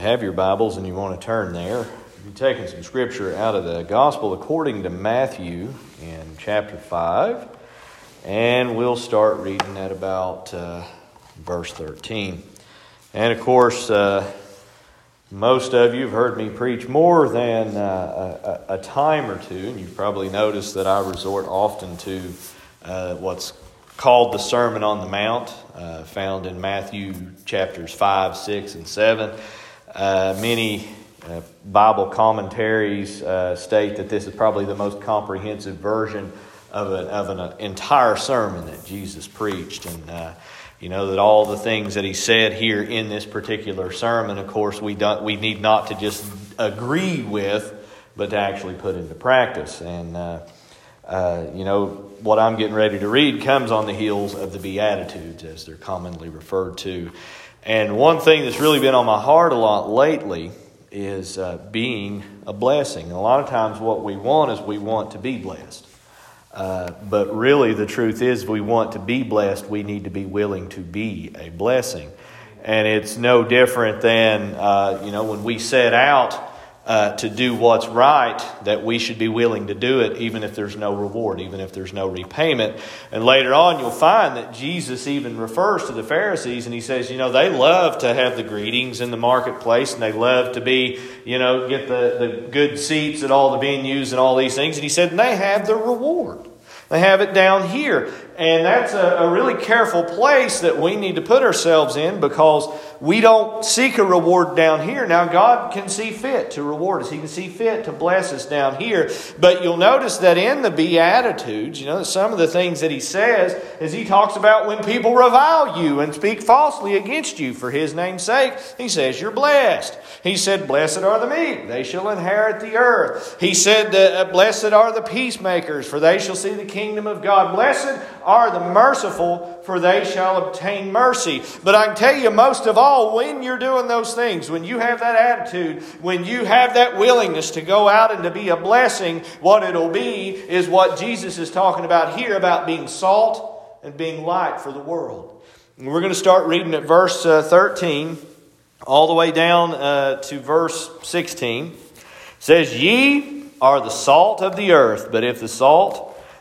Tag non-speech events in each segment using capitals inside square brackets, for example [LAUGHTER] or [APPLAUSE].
have your Bibles and you want to turn there, you're taking some scripture out of the Gospel according to Matthew in chapter 5, and we'll start reading at about uh, verse 13. And of course, uh, most of you have heard me preach more than uh, a, a, time or two, and you've probably noticed that I resort often to uh, what's called the Sermon on the Mount, uh, found in Matthew chapters 5, 6, and 7. Uh, many uh, Bible commentaries uh, state that this is probably the most comprehensive version of, a, of an entire sermon that Jesus preached. And uh, you know that all the things that he said here in this particular sermon, of course, we, don't, we need not to just agree with, but to actually put into practice. And, uh, you know, what I'm getting ready to read comes on the heels of the Beatitudes, as they're commonly referred to. And one thing that's really been on my heart a lot lately is uh, being a blessing. And a lot of times, what we want is we want to be blessed. Uh, but really, the truth is, if we want to be blessed, we need to be willing to be a blessing. And it's no different than, uh, you know, when we set out uh, to do what's right, that we should be willing to do it, even if there's no reward, even if there's no repayment. And later on, you'll find that Jesus even refers to the Pharisees and he says, you know, they love to have the greetings in the marketplace and they love to be, you know, get the, the good seats at all the venues and all these things. And he said, and they have their reward. They have it down here. And that's a, a, really careful place that we need to put ourselves in because we don't seek a reward down here. Now, God can see fit to reward us, He can see fit to bless us down here. But you'll notice that in the Beatitudes, you know, some of the things that He says is He talks about when people revile you and speak falsely against you for His name's sake, He says you're blessed. He said, Blessed are the meek, they shall inherit the earth. He said, uh, Blessed are the peacemakers, for they shall see the kingdom of God. Blessed are the merciful, for they shall obtain mercy. But I can tell you, most of all, when you're doing those things, when you have that attitude, when you have that willingness to go out and to be a blessing, what it'll be is what Jesus is talking about here about being salt and being light for the world. And we're going to start reading at verse uh, 13 all the way down uh, to verse 16. It says, Ye are the salt of the earth, but if the salt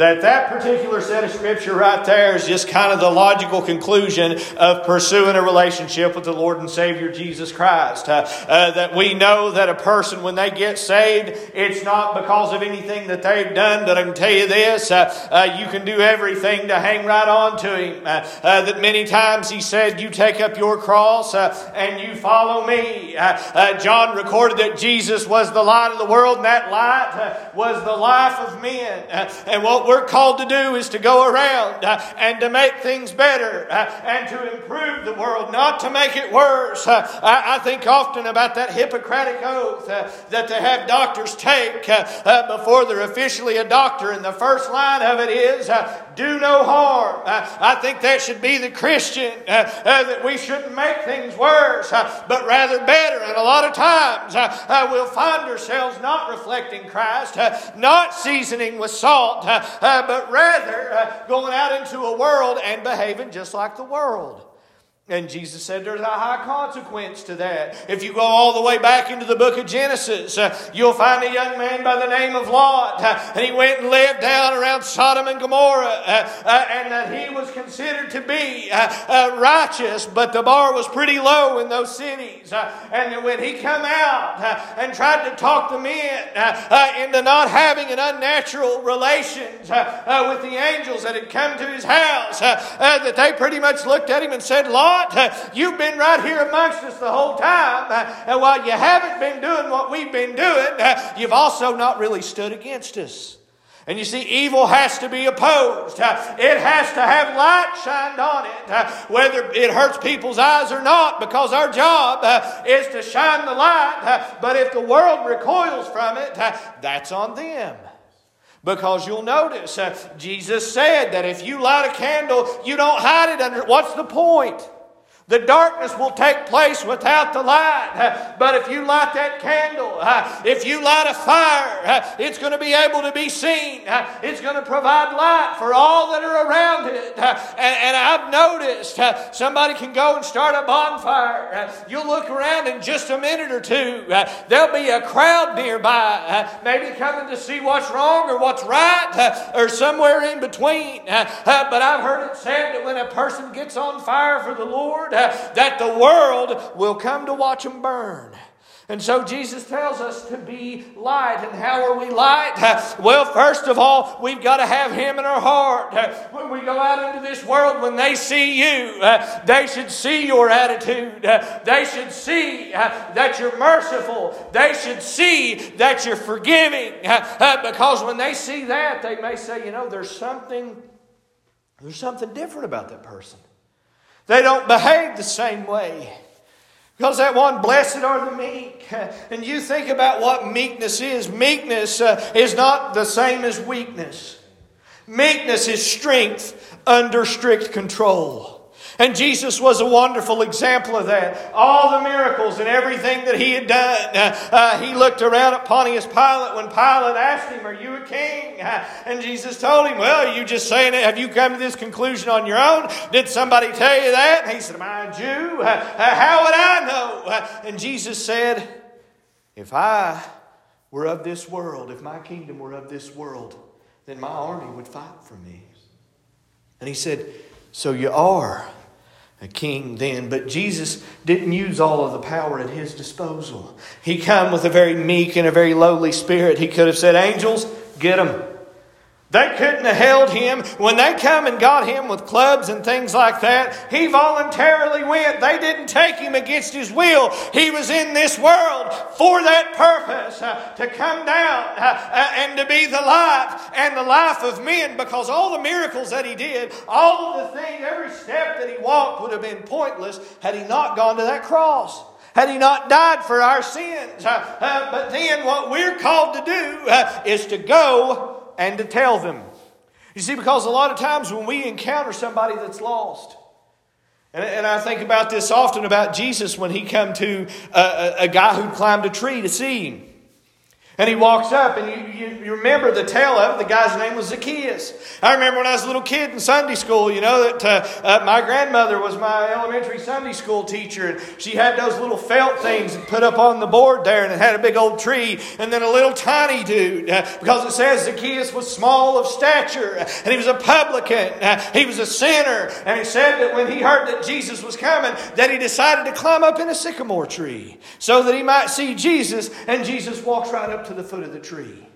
that that particular set of scripture right there is just kind of the logical conclusion of pursuing a relationship with the Lord and Savior Jesus Christ. Uh, uh, that we know that a person, when they get saved, it's not because of anything that they've done, but I can tell you this uh, uh you can do everything to hang right on to Him. Uh, uh, that many times He said, You take up your cross and you follow me. John recorded that Jesus was the light of the world, and that light was the life of men. and what we're called to do is to go around uh, and to make things better uh, and to improve the world, not to make it worse. Uh, I, I, think often about that Hippocratic oath that they have doctors take before they're officially a doctor, and the first line of it is do no harm. Uh, I think that should be the Christian, uh, uh, that we shouldn't make things worse, but rather better. And a lot of times we'll find ourselves not reflecting Christ, not seasoning with salt, uh, but rather uh, going out into a world and behaving just like the world. And Jesus said there's a high consequence to that. If you go all the way back into the book of Genesis, uh, you'll find a young man by the name of Lot. Uh, and he went and lived down around Sodom and Gomorrah. Uh, uh and that he was considered to be uh, uh, righteous, but the bar was pretty low in those cities. and when he come out and tried to talk the men into not having an unnatural relations with the angels that had come to his house, that they pretty much looked at him and said, Lot, You've been right here amongst us the whole time. And while you haven't been doing what we've been doing, you've also not really stood against us. And you see, evil has to be opposed. It has to have light shined on it, whether it hurts people's eyes or not, because our job is to shine the light. But if the world recoils from it, that's on them. Because you'll notice, Jesus said that if you light a candle, you don't hide it under. What's the point? The darkness will take place without the light. But if you light that candle, if you light a fire, it's going to be able to be seen. It's going to provide light for all that are around it. And I've noticed somebody can go and start a bonfire. You'll look around in just a minute or two. There'll be a crowd nearby, maybe coming to see what's wrong or what's right, or somewhere in between. But I've heard it said that when a person gets on fire for the Lord, [LAUGHS] that the world will come to watch them burn. And so Jesus tells us to be light. And how are we light? [LAUGHS] Well, first of all, we've got to have Him in our heart. [LAUGHS] When we go out into this world, when they see you, they should see your attitude. They should see that you're merciful. They should see that you're forgiving. Because when they see that, they may say, you know, there's something, there's something different about that person. They don't behave the same way. Because that one, blessed are the meek. [LAUGHS] And you think about what meekness is. Meekness uh, is not the same as weakness. Meekness is strength under strict control. And Jesus was a wonderful example of that. All the miracles and everything that he had done. Uh, uh, he looked around at Pontius Pilate when Pilate asked him, Are you a king? Uh, [LAUGHS] and Jesus told him, Well, you just saying it? Have you come to this conclusion on your own? Did somebody tell you that? And he said, Am I a Jew? How would I know? [LAUGHS] And Jesus said, If I were of this world, if my kingdom were of this world, then my army would fight for me. And he said, So you are a king then, but Jesus didn't use all of the power at his disposal. He come with a very meek and a very lowly spirit. He could have said, "Angels, get him." They couldn't have held him. When they come and got him with clubs and things like that, he voluntarily went. They didn't take him against his will. He was in this world for that purpose uh, to come down uh, uh, and to be the light and the life of men because all the miracles that he did, all of the things, every step that he walked would have been pointless had he not gone to that cross had he not died for our sins. Uh, uh, but then what we're called to do uh, is to go and to tell them. You see, because a lot of times when we encounter somebody that's lost, and, and I think about this often about Jesus when he come to a, a, a guy who climbed a tree to see him. And he walks up, and you, you, you, remember the tale of it. The guy's name was Zacchaeus. I remember when I was a little kid in Sunday school, you know, that uh, uh, my grandmother was my elementary Sunday school teacher, and she had those little felt things and put up on the board there, and it had a big old tree, and then a little tiny dude, uh, because it says Zacchaeus was small of stature, and he was a publican, uh, he was a sinner, and he said that when he heard that Jesus was coming, that he decided to climb up in a sycamore tree so that he might see Jesus, and Jesus walks right up to the foot of the tree.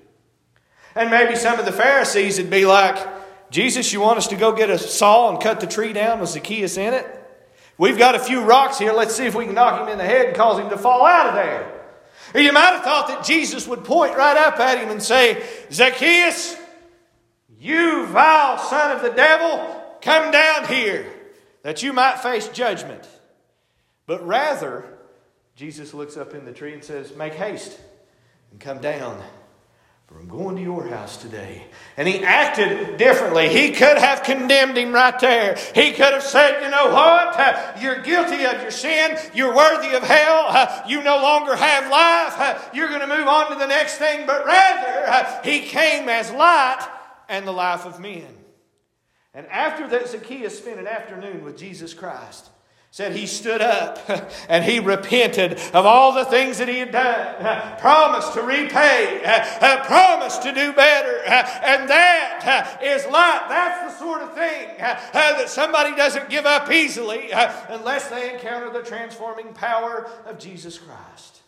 And maybe some of the Pharisees would be like, Jesus, you want us to go get a saw and cut the tree down with Zacchaeus in it? We've got a few rocks here. Let's see if we can knock him in the head and cause him to fall out of there. You might have thought that Jesus would point right up at him and say, Zacchaeus, you vile son of the devil, come down here that you might face judgment. But rather, Jesus looks up in the tree and says, Make haste and come down. For I'm going to your house today. And he acted differently. He could have condemned him right there. He could have said, You know what? [LAUGHS] You're guilty of your sin. You're worthy of hell. [LAUGHS] You no longer have life. [LAUGHS] You're going to move on to the next thing. But rather, he came as light and the life of men. And after that, Zacchaeus spent an afternoon with Jesus Christ said he stood up [LAUGHS] and he repented of all the things that he had done, promised to repay, promised to do better. And that is life. That's the sort of thing that somebody doesn't give up easily unless they encounter the transforming power of Jesus Christ.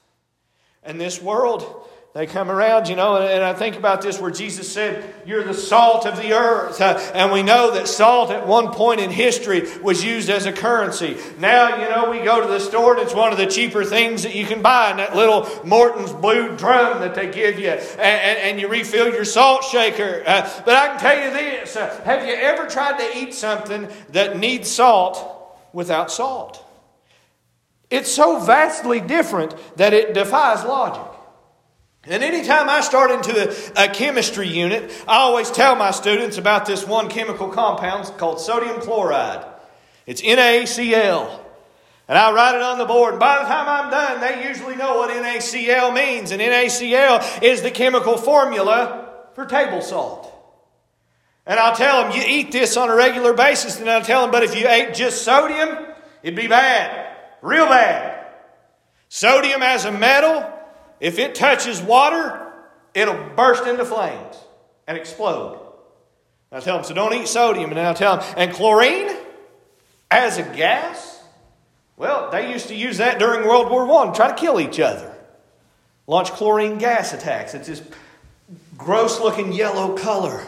And this world, They come around, you know, and I think about this where Jesus said, You're the salt of the earth. Uh, and we know that salt at one point in history was used as a currency. Now, you know, we go to the store and it's one of the cheaper things that you can buy in that little Morton's blue drum that they give you. And, and, and you refill your salt shaker. Uh, but I can tell you this uh, have you ever tried to eat something that needs salt without salt? It's so vastly different that it defies logic. And anytime I start into a, a, chemistry unit, I always tell my students about this one chemical compound called sodium chloride. It's NaCl. And I write it on the board. And by the time I'm done, they usually know what NaCl means. And NaCl is the chemical formula for table salt. And I'll tell them, you eat this on a regular basis. And I'll tell them, but if you ate just sodium, it'd be bad. Real bad. Sodium as a metal if it touches water, it'll burst into flames and explode. I tell them, so don't eat sodium. And I tell them, and chlorine as a gas? Well, they used to use that during World War I, to try to kill each other. Launch chlorine gas attacks. It's this gross looking yellow color.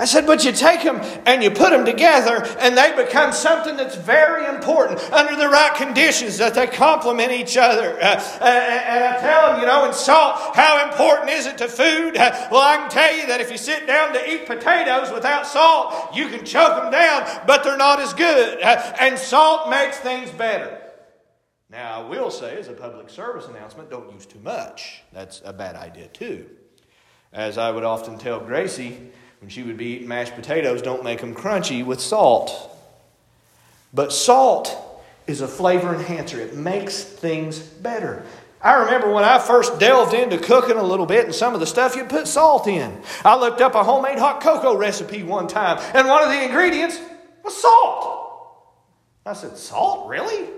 I said, but you take them and you put them together and they become something that's very important under the right conditions that they complement each other. Uh, uh, and I tell them, you know, in salt, how important is it to food? Uh, well, I can tell you that if you sit down to eat potatoes without salt, you can choke them down, but they're not as good. Uh, and salt makes things better. Now, I will say, as a public service announcement, don't use too much. That's a bad idea, too. As I would often tell Gracie, when she would be eating mashed potatoes, don't make them crunchy with salt. But salt is a flavor enhancer, it makes things better. I remember when I first delved into cooking a little bit and some of the stuff you put salt in. I looked up a homemade hot cocoa recipe one time, and one of the ingredients was salt. I said, Salt, really?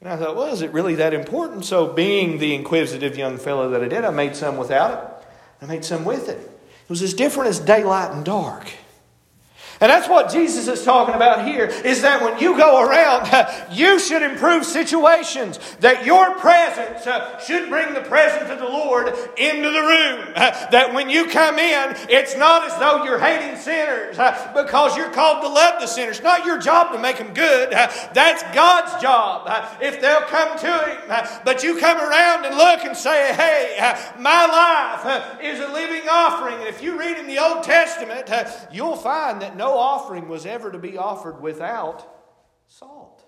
And I thought, well, is it really that important? So, being the inquisitive young fellow that I did, I made some without it. I made some with it. It was as different as daylight and dark. And that's what Jesus is talking about here is that when you go around, [LAUGHS] you should improve situations. That your presence uh, should bring the presence of the Lord into the room. [LAUGHS] That when you come in, it's not as though you're hating sinners uh, because you're called to love the sinners. It's not your job to make them good. Uh, that's God's job if they'll come to Him. But you come around and look and say, hey, my life is a living offering. And if you read in the Old Testament, you'll find that no offering was ever to be offered without salt.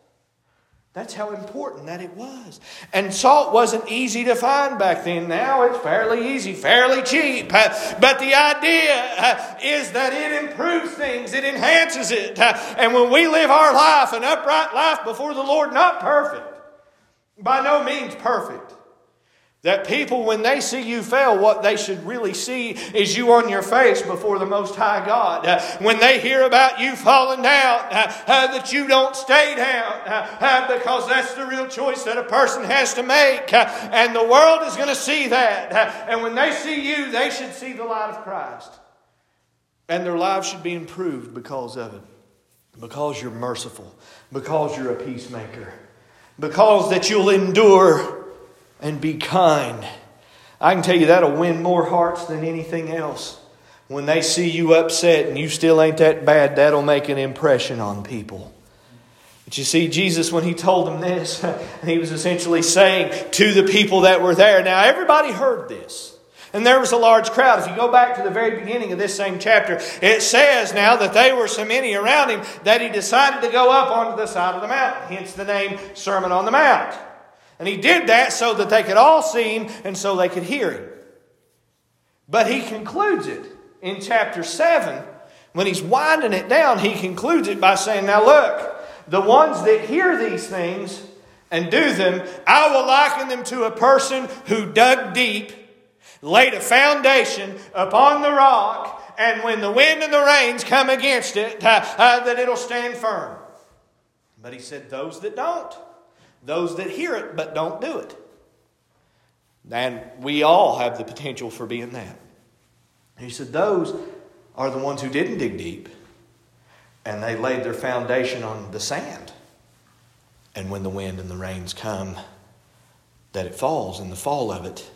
That's how important that it was. And salt wasn't easy to find back then. Now it's fairly easy, fairly cheap. But the idea is that it improves things, it enhances it. And when we live our life, an upright life before the Lord, not perfect, by no means perfect, that people, when they see you fail, what they should really see is you on your face before the Most High God. Uh, when they hear about you falling down, uh, uh, that you don't stay down, uh, uh, because that's the real choice that a person has to make. Uh, and the world is going to see that. and when they see you, they should see the light of Christ. And their lives should be improved because of it. Because you're merciful. Because you're a peacemaker. Because that you'll endure and be kind. I can tell you that'll win more hearts than anything else. When they see you upset and you still ain't that bad, that'll make an impression on people. But you see, Jesus, when he told them this, [LAUGHS] he was essentially saying to the people that were there, now everybody heard this. And there was a large crowd. If you go back to the very beginning of this same chapter, it says now that they were so many around him that he decided to go up onto the side of the mountain, hence the name Sermon on the Mount. And he did that so that they could all see him and so they could hear him. But he concludes it in chapter 7. When he's winding it down, he concludes it by saying, Now look, the ones that hear these things and do them, I will liken them to a person who dug deep, laid a foundation upon the rock, and when the wind and the rains come against it, uh, [LAUGHS] uh, that it'll stand firm. But he said, Those that don't, those that hear it but don't do it. And we all have the potential for being that. He said, Those are the ones who didn't dig deep and they laid their foundation on the sand. And when the wind and the rains come, that it falls, and the fall of it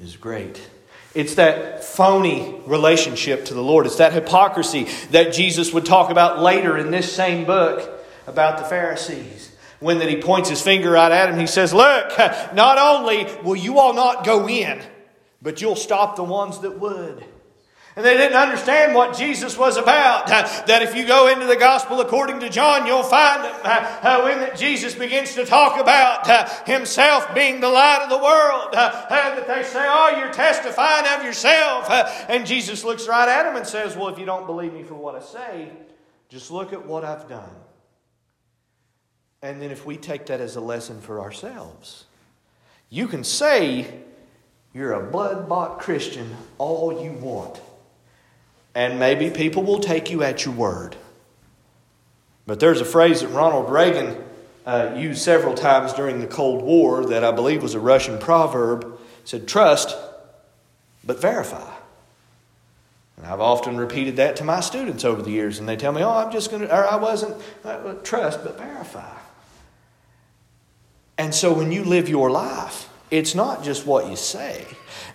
is great. It's that phony relationship to the Lord. It's that hypocrisy that Jesus would talk about later in this same book about the Pharisees. When that he points his finger right at him, he says, Look, not only will you all not go in, but you'll stop the ones that would. And they didn't understand what Jesus was about. that if you go into the gospel according to John, you'll find uh, when Jesus begins to talk about uh, himself being the light of the world, uh, that they say, Oh, you're testifying of yourself. and Jesus looks right at him and says, Well, if you don't believe me for what I say, just look at what I've done. And then if we take that as a lesson for ourselves, you can say you're a blood bought Christian all you want. And maybe people will take you at your word. But there's a phrase that Ronald Reagan uh, used several times during the Cold War that I believe was a Russian proverb. It said, Trust, but verify. And I've often repeated that to my students over the years, and they tell me, Oh, I'm just going to, or I wasn't, uh, trust, but verify. And so when you live your life, it's not just what you say.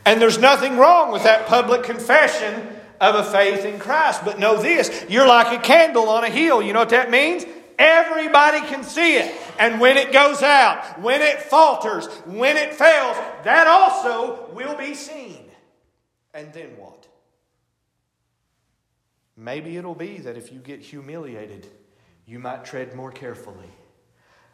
And there's nothing wrong with that public confession of a faith in Christ. But know this you're like a candle on a hill. You know what that means? Everybody can see it. And when it goes out, when it falters, when it fails, that also will be seen. And then what? Maybe it'll be that if you get humiliated, you might tread more carefully.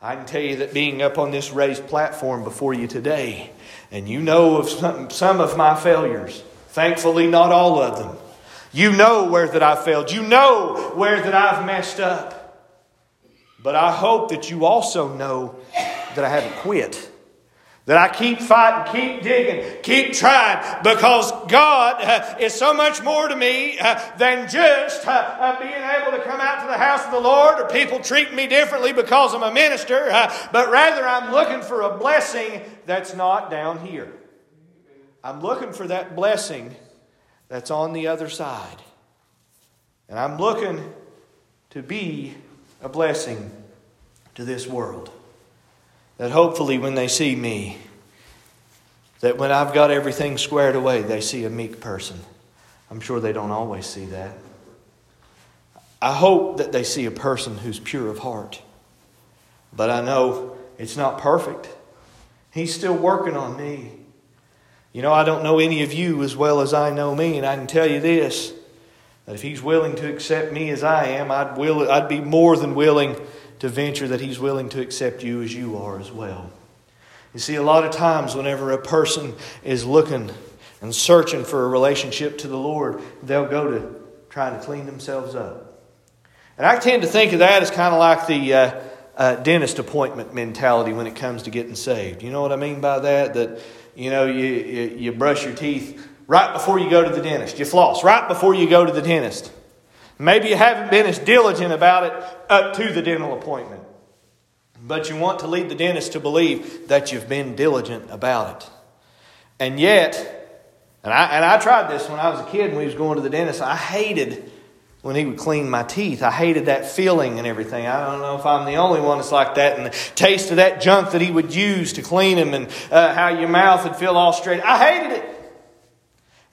I can tell you that being up on this raised platform before you today, and you know of some, some of my failures, thankfully not all of them, you know where that I failed. You know where that I've messed up. But I hope that you also know that I haven't quit. That I keep fighting, keep digging, keep trying, because God uh, is so much more to me uh, than just uh, uh being able to come out to the house of the Lord or people treating me differently because I'm a minister, uh, but rather I'm looking for a blessing that's not down here. I'm looking for that blessing that's on the other side. And I'm looking to be a blessing to this world. That hopefully, when they see me, that when I've got everything squared away, they see a meek person. I'm sure they don't always see that. I hope that they see a person who's pure of heart. But I know it's not perfect. He's still working on me. You know, I don't know any of you as well as I know me, and I can tell you this that if He's willing to accept me as I am, I'd, will, I'd be more than willing to venture that He's willing to accept you as you are as well. You see, a lot of times, whenever a person is looking and searching for a relationship to the Lord, they'll go to trying to clean themselves up. And I tend to think of that as kind of like the uh, uh, dentist appointment mentality when it comes to getting saved. You know what I mean by that? That you know, you, you, you brush your teeth right before you go to the dentist. You floss right before you go to the dentist. Maybe you haven't been as diligent about it up to the dental appointment. But you want to lead the dentist to believe that you've been diligent about it. And yet, and I, and I tried this when I was a kid when we was going to the dentist. I hated when he would clean my teeth. I hated that feeling and everything. I don't know if I'm the only one that's like that. And the taste of that junk that he would use to clean them and uh, how your mouth would feel all straight. I hated it.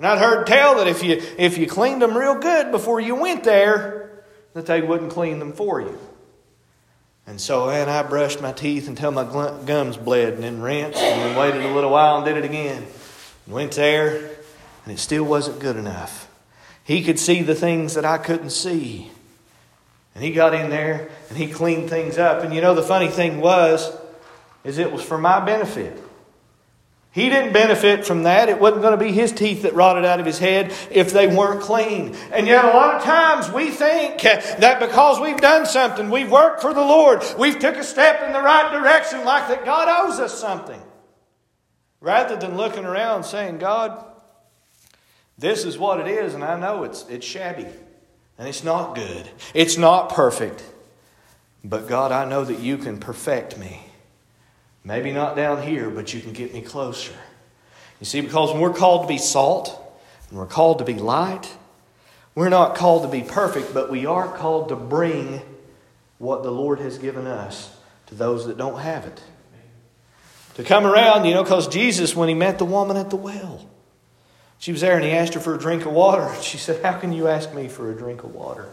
And I'd heard tell that if you, if you cleaned them real good before you went there, that they wouldn't clean them for you. And so, and I brushed my teeth until my gums bled and then rinsed and then waited a little while and did it again. Went there, and it still wasn't good enough. He could see the things that I couldn't see. And he got in there and he cleaned things up. And you know, the funny thing was, is it was for my benefit. He didn't benefit from that. It wasn't going to be his teeth that rotted out of his head if they weren't clean. And yet, a lot of times we think that because we've done something, we've worked for the Lord, we've took a step in the right direction, like that God owes us something. Rather than looking around saying, God, this is what it is, and I know it's, it's shabby and it's not good. It's not perfect. But God, I know that you can perfect me. Maybe not down here, but you can get me closer. You see, because when we're called to be salt and we're called to be light, we're not called to be perfect, but we are called to bring what the Lord has given us to those that don't have it. to come around, you know, because Jesus, when he met the woman at the well, she was there and he asked her for a drink of water. [LAUGHS] She said, How can you ask me for a drink of water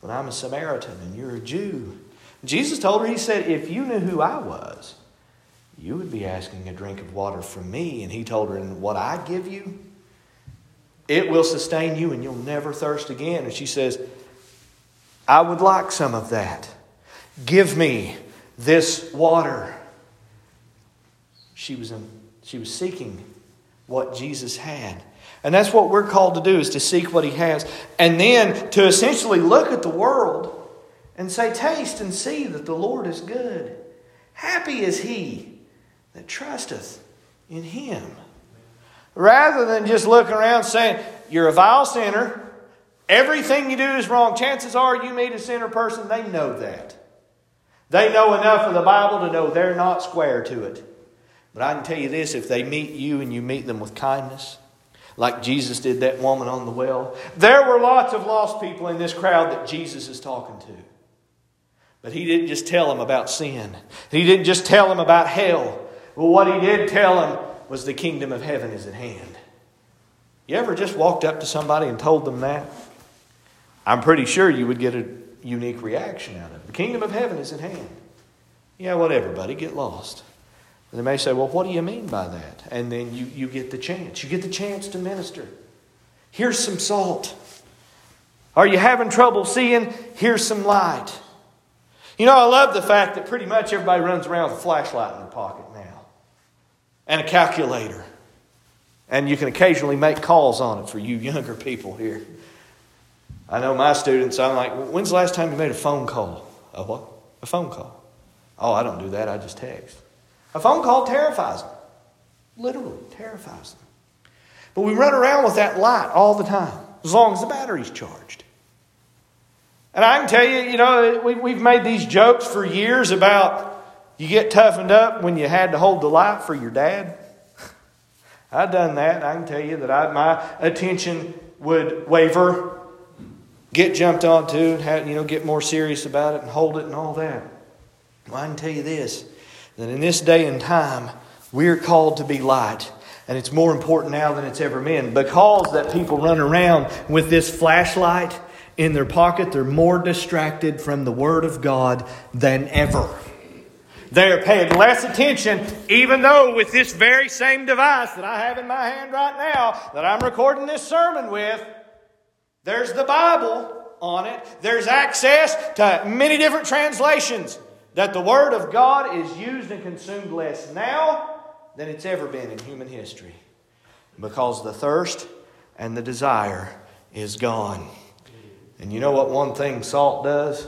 when I'm a Samaritan and you're a Jew? Jesus told her, He said, If you knew who I was, you would be asking a drink of water from me. And he told her, And what I give you, it will sustain you and you'll never thirst again. And she says, I would like some of that. Give me this water. She was, in, she was seeking what Jesus had. And that's what we're called to do is to seek what he has and then to essentially look at the world and say taste and see that the Lord is good. Happy is he that trusteth in him. Rather than just looking around saying, You're a vile sinner, everything you do is wrong. Chances are you meet a sinner person, they know that. They know enough of the Bible to know they're not square to it. But I can tell you this if they meet you and you meet them with kindness, like Jesus did that woman on the well, there were lots of lost people in this crowd that Jesus is talking to. But he didn't just tell them about sin, he didn't just tell them about hell. Well, what he did tell them was the kingdom of heaven is at hand. You ever just walked up to somebody and told them that? I'm pretty sure you would get a unique reaction out of it. The kingdom of heaven is at hand. Yeah, whatever, buddy, get lost. And they may say, Well, what do you mean by that? And then you, you get the chance. You get the chance to minister. Here's some salt. Are you having trouble seeing? Here's some light. You know, I love the fact that pretty much everybody runs around with a flashlight in their pocket and a calculator. And you can occasionally make calls on it for you younger people here. I know my students, I'm like, when's the last time you made a phone call? A what? A phone call. Oh, I don't do that, I just text. A phone call terrifies them. Literally terrifies them. But we run around with that light all the time, as long as the battery's charged. And I can tell you, you know, we, we've made these jokes for years about you get toughened up when you had to hold the light for your dad. [LAUGHS] I've done that. I can tell you that I, my attention would waver, get jumped onto, have, you know, get more serious about it and hold it and all that. Well, I can tell you this that in this day and time, we're called to be light. And it's more important now than it's ever been because that people run around with this flashlight in their pocket, they're more distracted from the Word of God than ever. They're paying less attention, even though with this very same device that I have in my hand right now, that I'm recording this sermon with, there's the Bible on it. There's access to many different translations that the Word of God is used and consumed less now than it's ever been in human history because the thirst and the desire is gone. And you know what one thing salt does?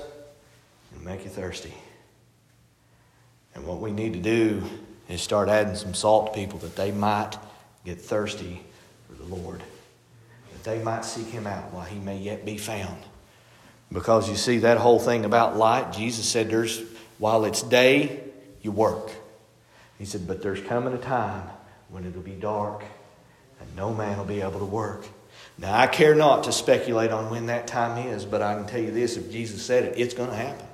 It'll make you thirsty. And what we need to do is start adding some salt to people that they might get thirsty for the Lord, that they might seek Him out while He may yet be found. Because you see, that whole thing about light, Jesus said there's while it's day, you work. He said, but there's coming a time when it'll be dark and no man will be able to work. Now, I care not to speculate on when that time is, but I can tell you this if Jesus said it, it's going to happen.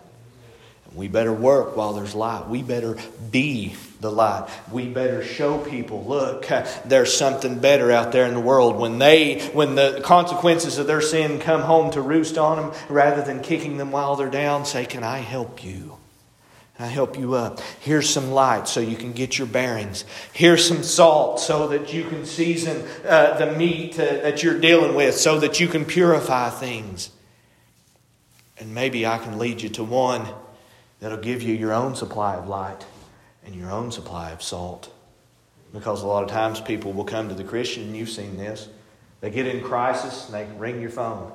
We better work while there's light. We better be the light. We better show people, look, [LAUGHS] there's something better out there in the world. When they, when the consequences of their sin come home to roost on them, rather than kicking them while they're down, say, Can I help you? I help you up. Here's some light so you can get your bearings. Here's some salt so that you can season uh, the meat uh, that you're dealing with, so that you can purify things. And maybe I can lead you to one that'll give you your own supply of light and your own supply of salt. Because a lot of times people will come to the Christian, and you've seen this. They get in crisis and they ring your phone.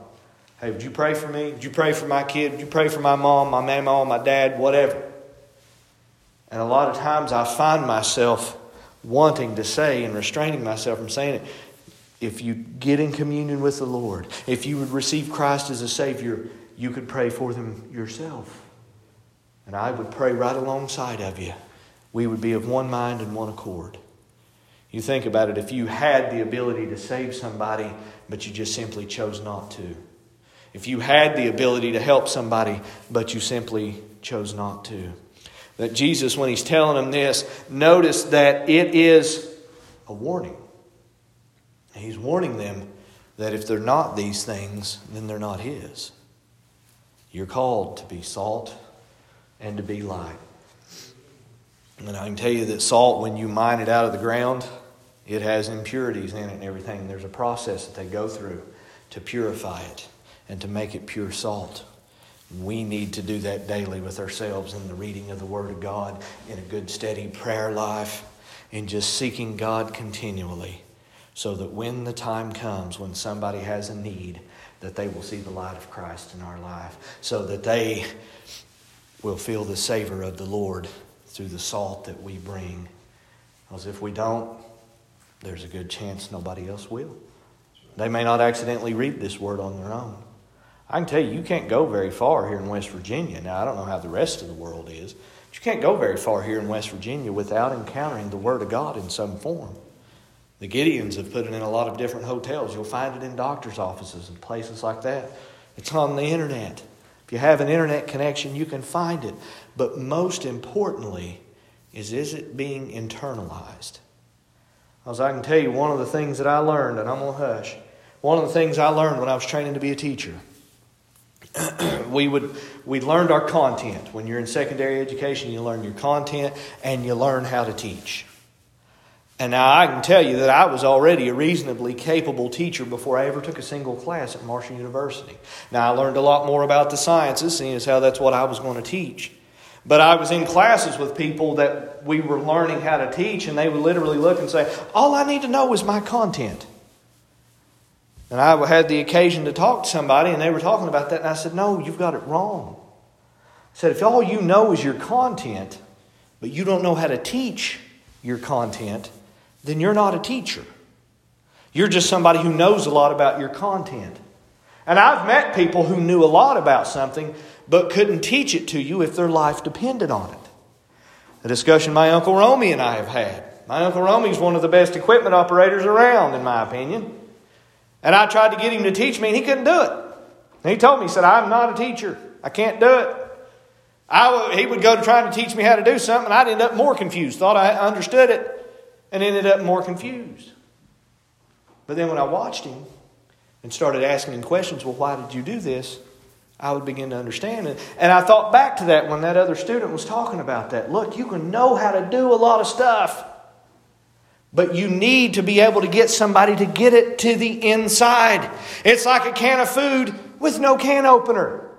Hey, would you pray for me? Would you pray for my kid? Would you pray for my mom, my mama, my dad, whatever? And a lot of times I find myself wanting to say and restraining myself from saying it. If you get in communion with the Lord, if you would receive Christ as a Savior, you could pray for them yourself. And I would pray right alongside of you. We would be of one mind and one accord. You think about it, if you had the ability to save somebody, but you just simply chose not to. If you had the ability to help somebody, but you simply chose not to. That Jesus, when he's telling them this, notice that it is a warning. He's warning them that if they're not these things, then they're not his. You're called to be salt and to be light. And I can tell you that salt, when you mine it out of the ground, it has impurities in it and everything. There's a process that they go through to purify it and to make it pure salt. We need to do that daily with ourselves in the reading of the Word of God, in a good, steady prayer life, in just seeking God continually, so that when the time comes when somebody has a need, that they will see the light of Christ in our life, so that they will feel the savor of the Lord through the salt that we bring. Because if we don't, there's a good chance nobody else will. They may not accidentally read this word on their own. I can tell you, you can't go very far here in West Virginia. Now, I don't know how the rest of the world is, but you can't go very far here in West Virginia without encountering the Word of God in some form. The Gideons have put it in a lot of different hotels. You'll find it in doctor's offices and places like that. It's on the internet. You have an internet connection, you can find it. But most importantly, is is it being internalized? As I can tell you, one of the things that I learned, and I'm going to hush, one of the things I learned when I was training to be a teacher, [CLEARS THROAT] we would we learned our content. When you're in secondary education, you learn your content and you learn how to teach. And now I can tell you that I was already a reasonably capable teacher before I ever took a single class at Marshall University. Now I learned a lot more about the sciences, seeing as how that's what I was going to teach. But I was in classes with people that we were learning how to teach, and they would literally look and say, All I need to know is my content. And I had the occasion to talk to somebody, and they were talking about that, and I said, No, you've got it wrong. I said, If all you know is your content, but you don't know how to teach your content, then you're not a teacher. You're just somebody who knows a lot about your content. And I've met people who knew a lot about something but couldn't teach it to you if their life depended on it. A discussion my Uncle Romy and I have had. My Uncle Romy is one of the best equipment operators around, in my opinion. And I tried to get him to teach me, and he couldn't do it. And he told me, he said, I'm not a teacher. I can't do it. I, he would go to trying to teach me how to do something, and I'd end up more confused. Thought I understood it, and ended up more confused. But then when I watched him and started asking him questions, well, why did you do this? I would begin to understand it. And I thought back to that when that other student was talking about that. Look, you can know how to do a lot of stuff, but you need to be able to get somebody to get it to the inside. It's like a can of food with no can opener.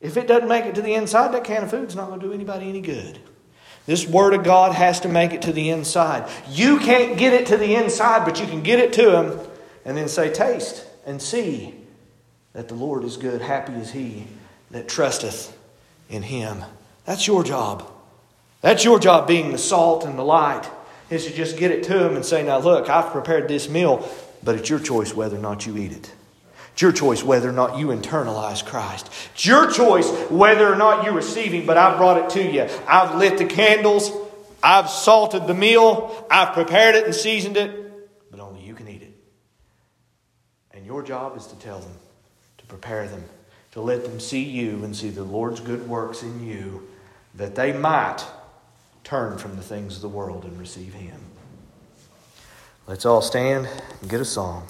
If it doesn't make it to the inside, that can of food's not going to do anybody any good. This Word of God has to make it to the inside. You can't get it to the inside, but you can get it to them and then say, Taste and see that the Lord is good. Happy is he that trusteth in him. That's your job. That's your job, being the salt and the light, is to just get it to him and say, Now look, I've prepared this meal, but it's your choice whether or not you eat it. It's your choice whether or not you internalize Christ. It's your choice whether or not you receive Him, but I've brought it to you. I've lit the candles. I've salted the meal. I've prepared it and seasoned it, but only you can eat it. And your job is to tell them, to prepare them, to let them see you and see the Lord's good works in you, that they might turn from the things of the world and receive Him. Let's all stand and get a song.